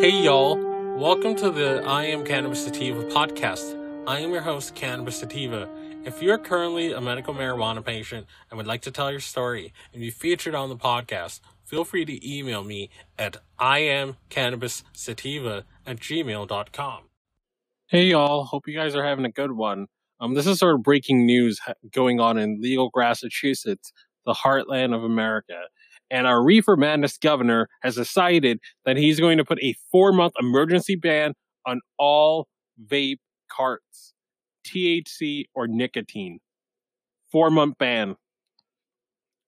Hey, y'all. Welcome to the I Am Cannabis Sativa podcast. I am your host, Cannabis Sativa. If you're currently a medical marijuana patient and would like to tell your story and be featured on the podcast, feel free to email me at iamcannabissativa at gmail.com. Hey, y'all. Hope you guys are having a good one. Um, this is sort of breaking news going on in legal Massachusetts, the heartland of America and our reefer madness governor has decided that he's going to put a four month emergency ban on all vape carts, THC or nicotine. Four month ban.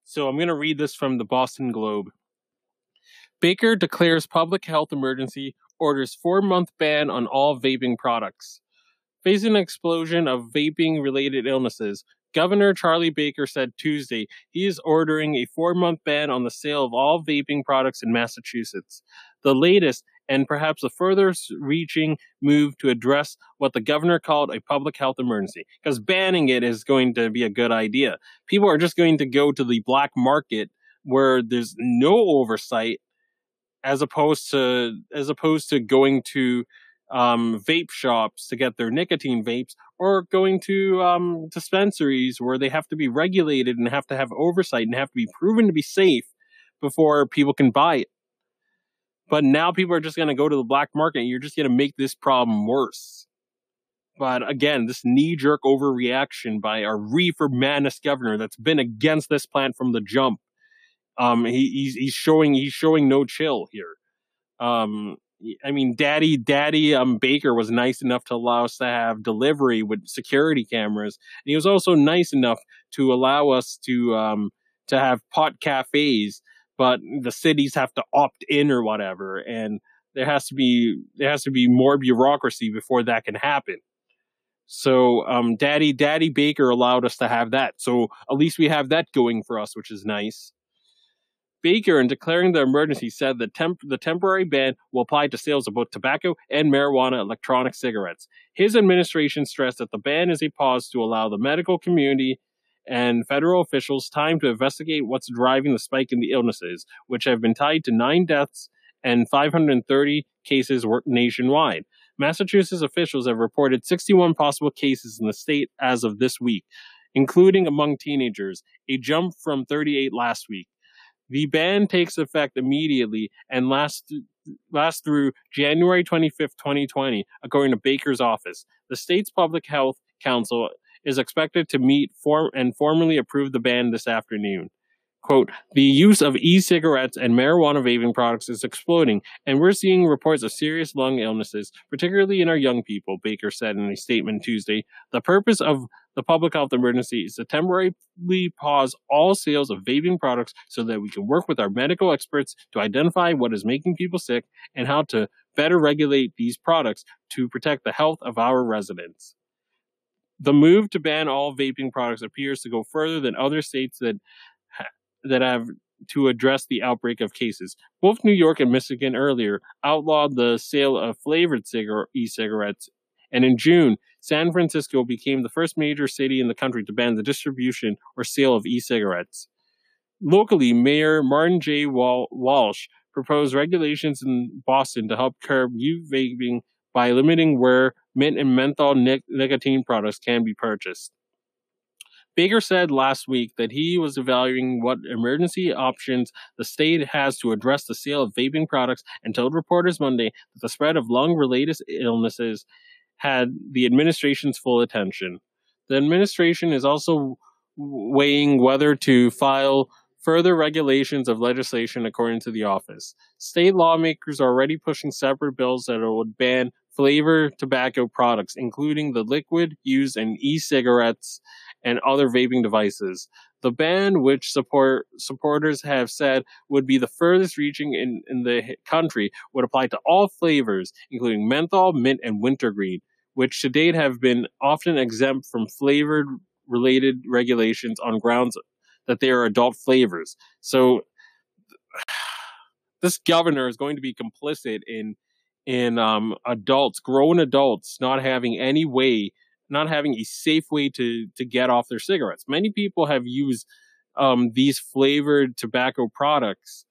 So I'm going to read this from the Boston Globe. Baker declares public health emergency, orders four month ban on all vaping products. Facing an explosion of vaping related illnesses, Governor Charlie Baker said Tuesday he is ordering a four month ban on the sale of all vaping products in Massachusetts. The latest and perhaps the furthest reaching move to address what the governor called a public health emergency. Because banning it is going to be a good idea. People are just going to go to the black market where there's no oversight as opposed to as opposed to going to um, vape shops to get their nicotine vapes or going to um, dispensaries where they have to be regulated and have to have oversight and have to be proven to be safe before people can buy it. But now people are just going to go to the black market and you're just going to make this problem worse. But again, this knee jerk overreaction by our reefer madness governor that's been against this plant from the jump. Um, he, he's, he's showing, he's showing no chill here. Um, I mean, Daddy Daddy um, Baker was nice enough to allow us to have delivery with security cameras, and he was also nice enough to allow us to um, to have pot cafes. But the cities have to opt in or whatever, and there has to be there has to be more bureaucracy before that can happen. So, um, Daddy Daddy Baker allowed us to have that. So at least we have that going for us, which is nice. Baker, in declaring the emergency, said that temp- the temporary ban will apply to sales of both tobacco and marijuana electronic cigarettes. His administration stressed that the ban is a pause to allow the medical community and federal officials time to investigate what's driving the spike in the illnesses, which have been tied to nine deaths and 530 cases nationwide. Massachusetts officials have reported 61 possible cases in the state as of this week, including among teenagers, a jump from 38 last week. The ban takes effect immediately and lasts lasts through January 25th, 2020, according to Baker's office. The state's public health council is expected to meet and formally approve the ban this afternoon. Quote, the use of e-cigarettes and marijuana vaping products is exploding, and we're seeing reports of serious lung illnesses, particularly in our young people, Baker said in a statement Tuesday. The purpose of the public health emergency is to temporarily pause all sales of vaping products so that we can work with our medical experts to identify what is making people sick and how to better regulate these products to protect the health of our residents. The move to ban all vaping products appears to go further than other states that that have to address the outbreak of cases. Both New York and Michigan earlier outlawed the sale of flavored cigar- e-cigarettes, and in June, San Francisco became the first major city in the country to ban the distribution or sale of e-cigarettes. Locally, Mayor Martin J. Wal- Walsh proposed regulations in Boston to help curb youth vaping by limiting where mint and menthol nic- nicotine products can be purchased. Baker said last week that he was evaluating what emergency options the state has to address the sale of vaping products and told reporters Monday that the spread of lung related illnesses had the administration's full attention. The administration is also weighing whether to file further regulations of legislation according to the office. State lawmakers are already pushing separate bills that would ban flavor tobacco products, including the liquid used in e-cigarettes and other vaping devices. The ban, which support supporters have said would be the furthest reaching in, in the country, would apply to all flavors, including menthol, mint, and wintergreen, which to date have been often exempt from flavored related regulations on grounds that they are adult flavors. So this governor is going to be complicit in in um, adults, grown adults, not having any way not having a safe way to to get off their cigarettes. Many people have used um, these flavored tobacco products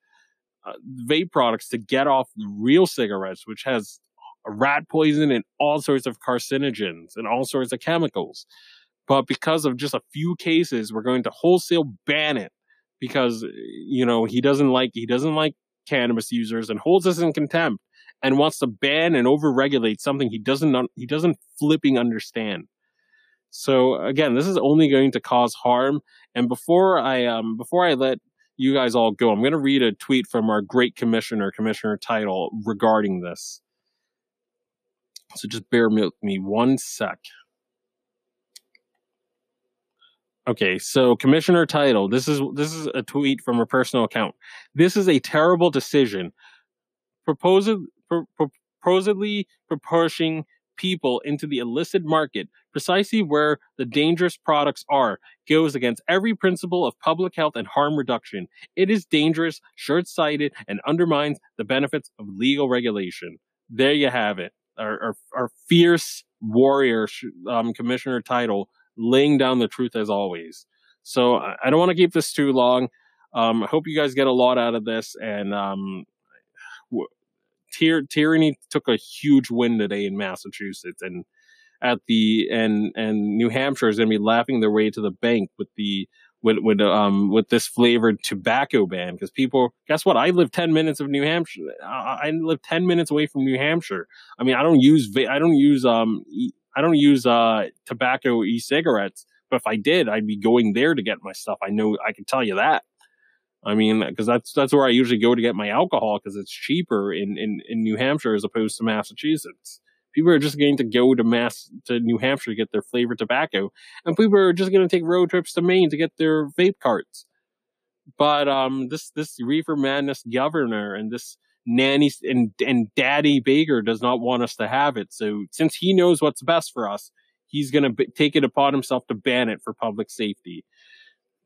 uh, vape products to get off real cigarettes, which has rat poison and all sorts of carcinogens and all sorts of chemicals. But because of just a few cases, we're going to wholesale ban it because you know he doesn't like he doesn't like cannabis users and holds us in contempt and wants to ban and overregulate something he doesn't he doesn't flipping understand. So again, this is only going to cause harm. And before I um before I let you guys all go, I'm going to read a tweet from our great commissioner, Commissioner Title, regarding this. So just bear with me one sec. Okay, so Commissioner Title, this is this is a tweet from a personal account. This is a terrible decision. Proposed, proposedly proportioning people into the illicit market, precisely where the dangerous products are, goes against every principle of public health and harm reduction. It is dangerous, short sighted, and undermines the benefits of legal regulation. There you have it. Our, our, our fierce warrior um, commissioner title laying down the truth as always. So I don't want to keep this too long. Um, I hope you guys get a lot out of this. And um, tyr- tyranny took a huge win today in Massachusetts, and at the and and New Hampshire is going to be laughing their way to the bank with the with with um with this flavored tobacco ban because people guess what? I live 10 minutes of New Hampshire. I, I live 10 minutes away from New Hampshire. I mean I don't use I don't use um I don't use uh tobacco e-cigarettes but if I did I'd be going there to get my stuff. I know I can tell you that I mean, because that's that's where I usually go to get my alcohol because it's cheaper in, in, in New Hampshire as opposed to Massachusetts. People are just going to go to Mass to New Hampshire to get their flavored tobacco, and people are just going to take road trips to Maine to get their vape carts. But um, this this reefer madness governor and this nanny and and daddy Baker does not want us to have it. So since he knows what's best for us, he's going to b- take it upon himself to ban it for public safety.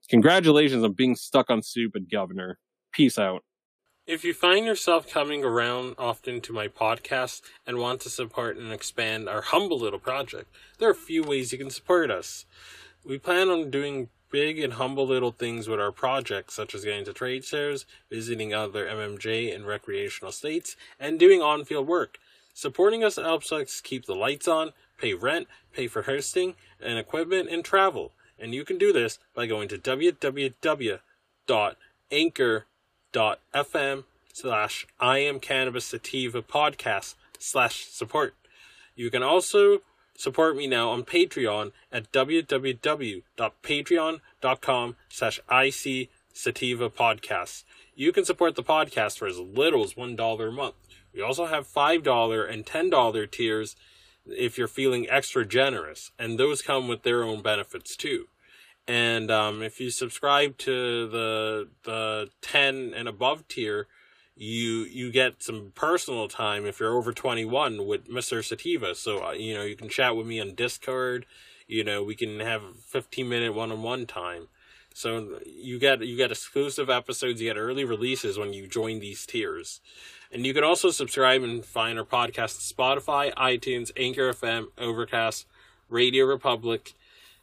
Congratulations on being stuck on stupid, Governor. Peace out. If you find yourself coming around often to my podcast and want to support and expand our humble little project, there are a few ways you can support us. We plan on doing big and humble little things with our projects, such as getting to trade shows, visiting other MMJ and recreational states, and doing on field work. Supporting us helps us keep the lights on, pay rent, pay for hosting and equipment, and travel. And you can do this by going to www.anchor.fm slash I am cannabis sativa podcast slash support. You can also support me now on Patreon at www.patreon.com slash IC sativa podcast. You can support the podcast for as little as $1 a month. We also have $5 and $10 tiers if you're feeling extra generous, and those come with their own benefits too. And um, if you subscribe to the the ten and above tier, you you get some personal time if you're over 21 with Mr. Sativa. So uh, you know you can chat with me on Discord. You know we can have 15 minute one on one time. So you get you get exclusive episodes, you get early releases when you join these tiers. And you can also subscribe and find our podcast Spotify, iTunes, Anchor FM, Overcast, Radio Republic,